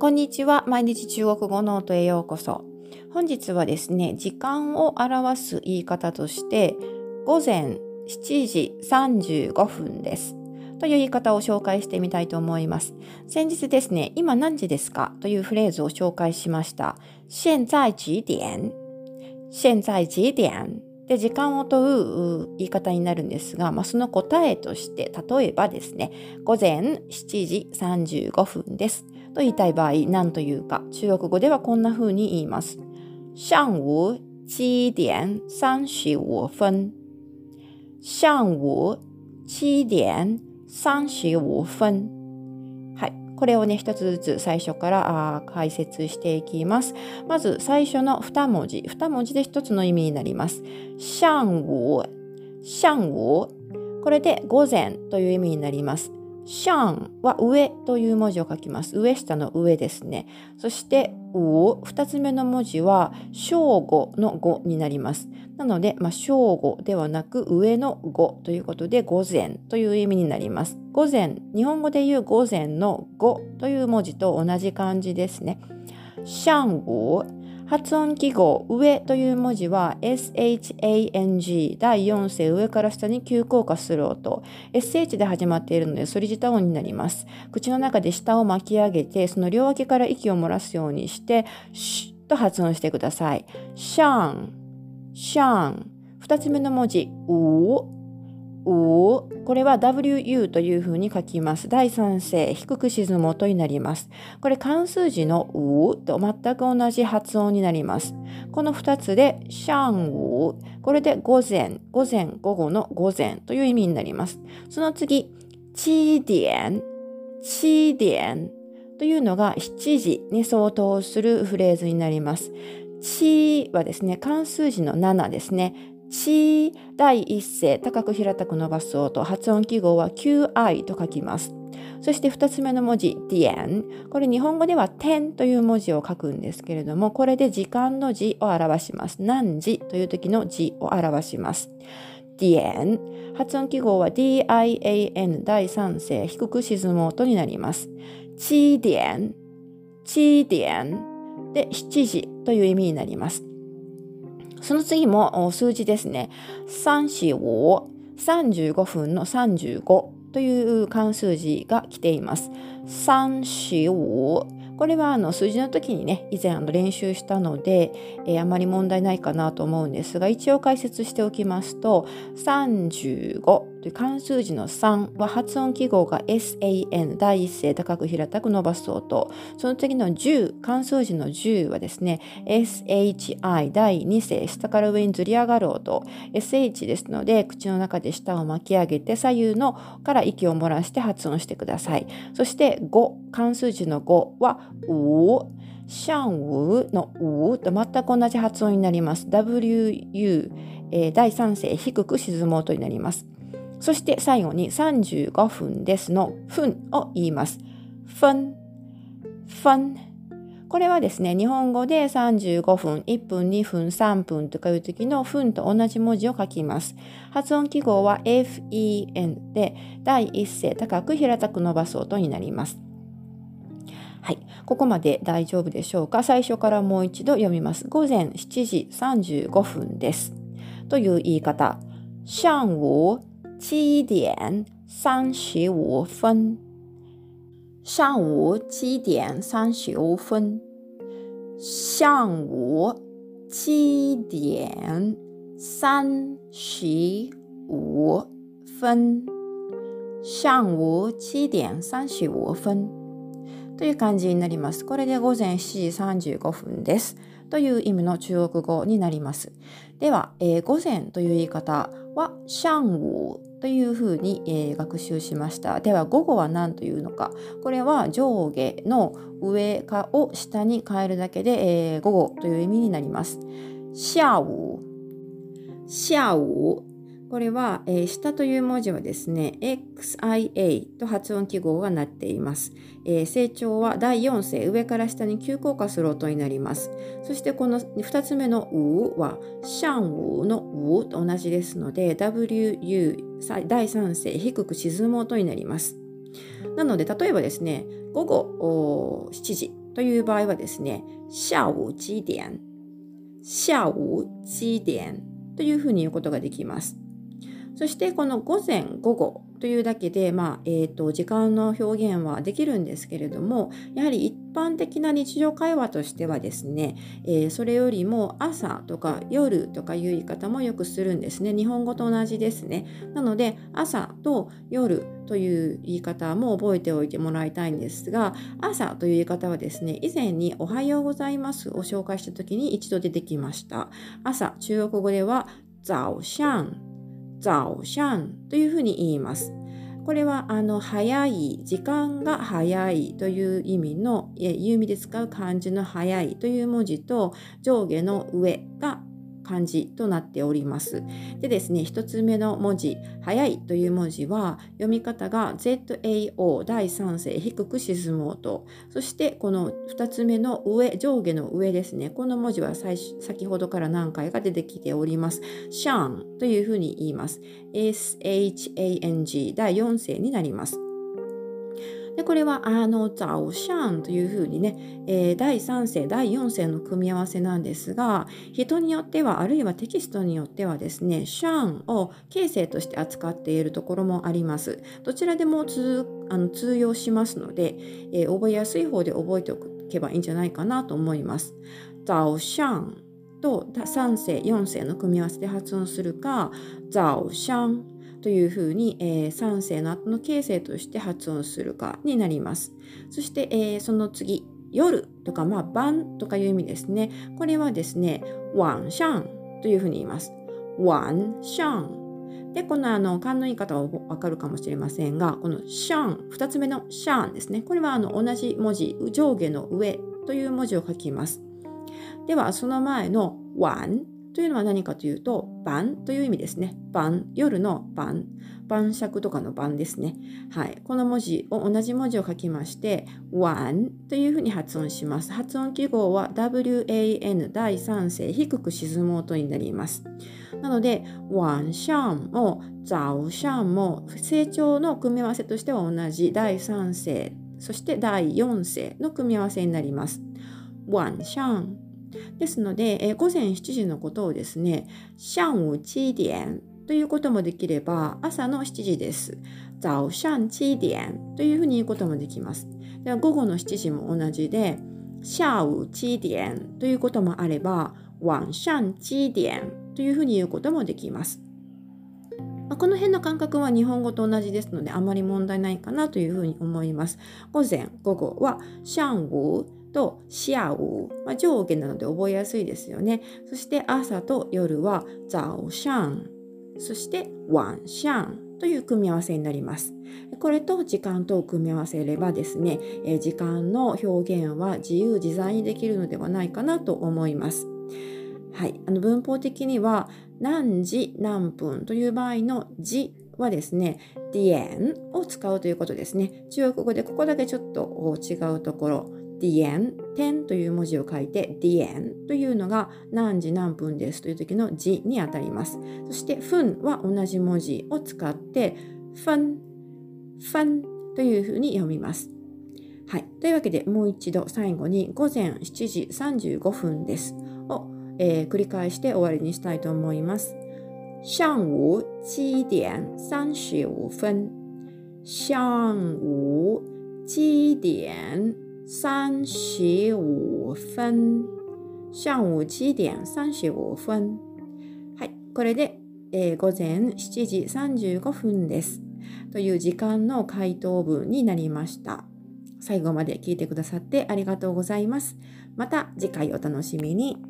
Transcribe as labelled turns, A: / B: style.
A: こんにちは。毎日中国語ノートへようこそ。本日はですね、時間を表す言い方として、午前7時35分です。という言い方を紹介してみたいと思います。先日ですね、今何時ですか？というフレーズを紹介しました。現在几点？現在几点？で時間を問う言い方になるんですが、まあ、その答えとして例えばですね午前7時35分ですと言いたい場合何というか中国語ではこんな風に言います上午7点35分上午7点35分これをね、一つずつ最初から解説していきます。まず最初の二文字。二文字で一つの意味になります。上午、上午。これで午前という意味になります。シャンは上という文字を書きます。上下の上ですね。そして、う、二つ目の文字は、正午の午になります。なので、まあ、正午ではなく、上の午ということで、午前という意味になります。午前、日本語で言う午前の午という文字と同じ漢字ですね。シャンゴ発音記号上という文字は SHANG 第4声上から下に急降下する音。SH で始まっているので反り舌音になります。口の中で舌を巻き上げてその両脇から息を漏らすようにしてシュッと発音してください。シャン。シャン。2つ目の文字うお。これは WU というふうに書きます。第三声、低く沈む音になります。これ関数字のうと全く同じ発音になります。この2つで、シャンウこれで午前、午前、午後の午前という意味になります。その次、チディン、チディンというのが7時に相当するフレーズになります。チはですね、関数字の7ですね。ち第一声高く平たく伸ばす音発音記号は QI と書きます。そして2つ目の文字 dn これ日本語では点という文字を書くんですけれどもこれで時間の字を表します。何時という時の字を表します。dn 発音記号は dian 第三声低く沈む音になります。地点地点で7時という意味になります。その次も数字ですね。3、4、5、35分の35という関数字が来ています。3、4、5これはあの数字の時にね以前あの練習したので、えー、あまり問題ないかなと思うんですが一応解説しておきますと35関数字の3は発音記号が SAN 第一声高く平たく伸ばす音その次の10関数字の10はですね SHI 第2声下から上にずり上がる音 SH ですので口の中で舌を巻き上げて左右のから息を漏らして発音してくださいそして5関数字の5はう、シャンウのうと全く同じ発音になります。WU、えー、第3声低く沈む音になります。そして最後に35分ですの分を言います。分、分。これはですね、日本語で35分、1分、2分、3分とかいう時の分と同じ文字を書きます。発音記号は FEN で第一声高く平たく伸ばす音になります。はい、ここまで大丈夫でしょうか？最初からもう一度読みます。午前7時35分です。という言い方。上午7点35分。上午7点35分。上午7点35分。上午7点35分。という感じになります。これで午前7時35分です。という意味の中国語になります。では、えー、午前という言い方は、上午というふうに、えー、学習しました。では、午後は何というのか。これは上下の上かを下に変えるだけで、えー、午後という意味になります。下午、下午これは、えー、下という文字はですね、XIA と発音記号がなっています。えー、成長は第4声、上から下に急降下する音になります。そしてこの2つ目のうは、シャンウのうと同じですので、WU 第3声、低く沈む音になります。なので、例えばですね、午後7時という場合はですね、下午几点、下午几点というふうに言うことができます。そしてこの午前午後というだけで、まあえーと、時間の表現はできるんですけれどもやはり一般的な日常会話としてはですね、えー、それよりも朝とか夜とかいう言い方もよくするんですね。日本語と同じですね。なので朝と夜という言い方も覚えておいてもらいたいんですが朝という言い方はですね以前におはようございますを紹介した時に一度出てきました。朝中国語ではザオシャン。早上早上というふうに言います。これはあの早い時間が早いという意味の意味で使う漢字の早いという文字と上下の上が漢字となっております。でですね、1つ目の文字、早いという文字は読み方が ZAO 第3声低く沈もうと。そしてこの2つ目の上、上下の上ですね。この文字は最先ほどから何回か出てきております。シャンというふうに言います。SHANG 第4声になります。でこれはあのザオシャンというふうにね、えー、第3世第4世の組み合わせなんですが人によってはあるいはテキストによってはですねシャンを形成として扱っているところもあります。どちらでも通あの通用しますので、えー、覚えやすい方で覚えておけばいいんじゃないかなと思います。ザオシャンと3世4世の組み合わせで発音するかザオシャンというふうに、えー、3声の後の形成として発音するかになります。そして、えー、その次、夜とか、まあ、晩とかいう意味ですね。これはですね、晚上というふうに言います。晚上。で、このあの、勘の言い方はわかるかもしれませんが、このシャン、2つ目のシャンですね。これはあの同じ文字、上下の上という文字を書きます。では、その前の晚というのは何かというと、晩という意味ですね。晩、夜の晩、晩酌とかの晩ですね。はい。この文字を、同じ文字を書きまして、one というふうに発音します。発音記号は WAN 第3声低く沈む音になります。なので、晚上も早上も成長の組み合わせとしては同じ第3声、そして第4声の組み合わせになります。晚上ですので、えー、午前7時のことをですね、上午7点ということもできれば、朝の7時です。早上7点というふうに言うこともできます。では午後の7時も同じで、下午7点ということもあれば、晚上7点というふうに言うこともできます。まあこの辺の感覚は日本語と同じですのであまり問題ないかなというふうに思います。午前、午後は上午と下午、まあ、上下なので覚えやすいですよね。そして朝と夜は早上、そして晚上という組み合わせになります。これと時間とを組み合わせればですね、え時間の表現は自由自在にできるのではないかなと思います。はい、あの文法的には何時何分という場合の時はですね、ディエンを使うということですね。中国語でここだけちょっと違うところ。ディエン、点という文字を書いて、ディエンというのが何時何分ですという時の字にあたります。そして、分は同じ文字を使って、フン、フンというふうに読みます。はい。というわけで、もう一度最後に午前7時35分です。えー、繰り返して終わりにしたいと思います。上午7点35分。上午7点三十五分。上午7点35分。はい。これで、えー、午前7時35分です。という時間の回答文になりました。最後まで聞いてくださってありがとうございます。また次回お楽しみに。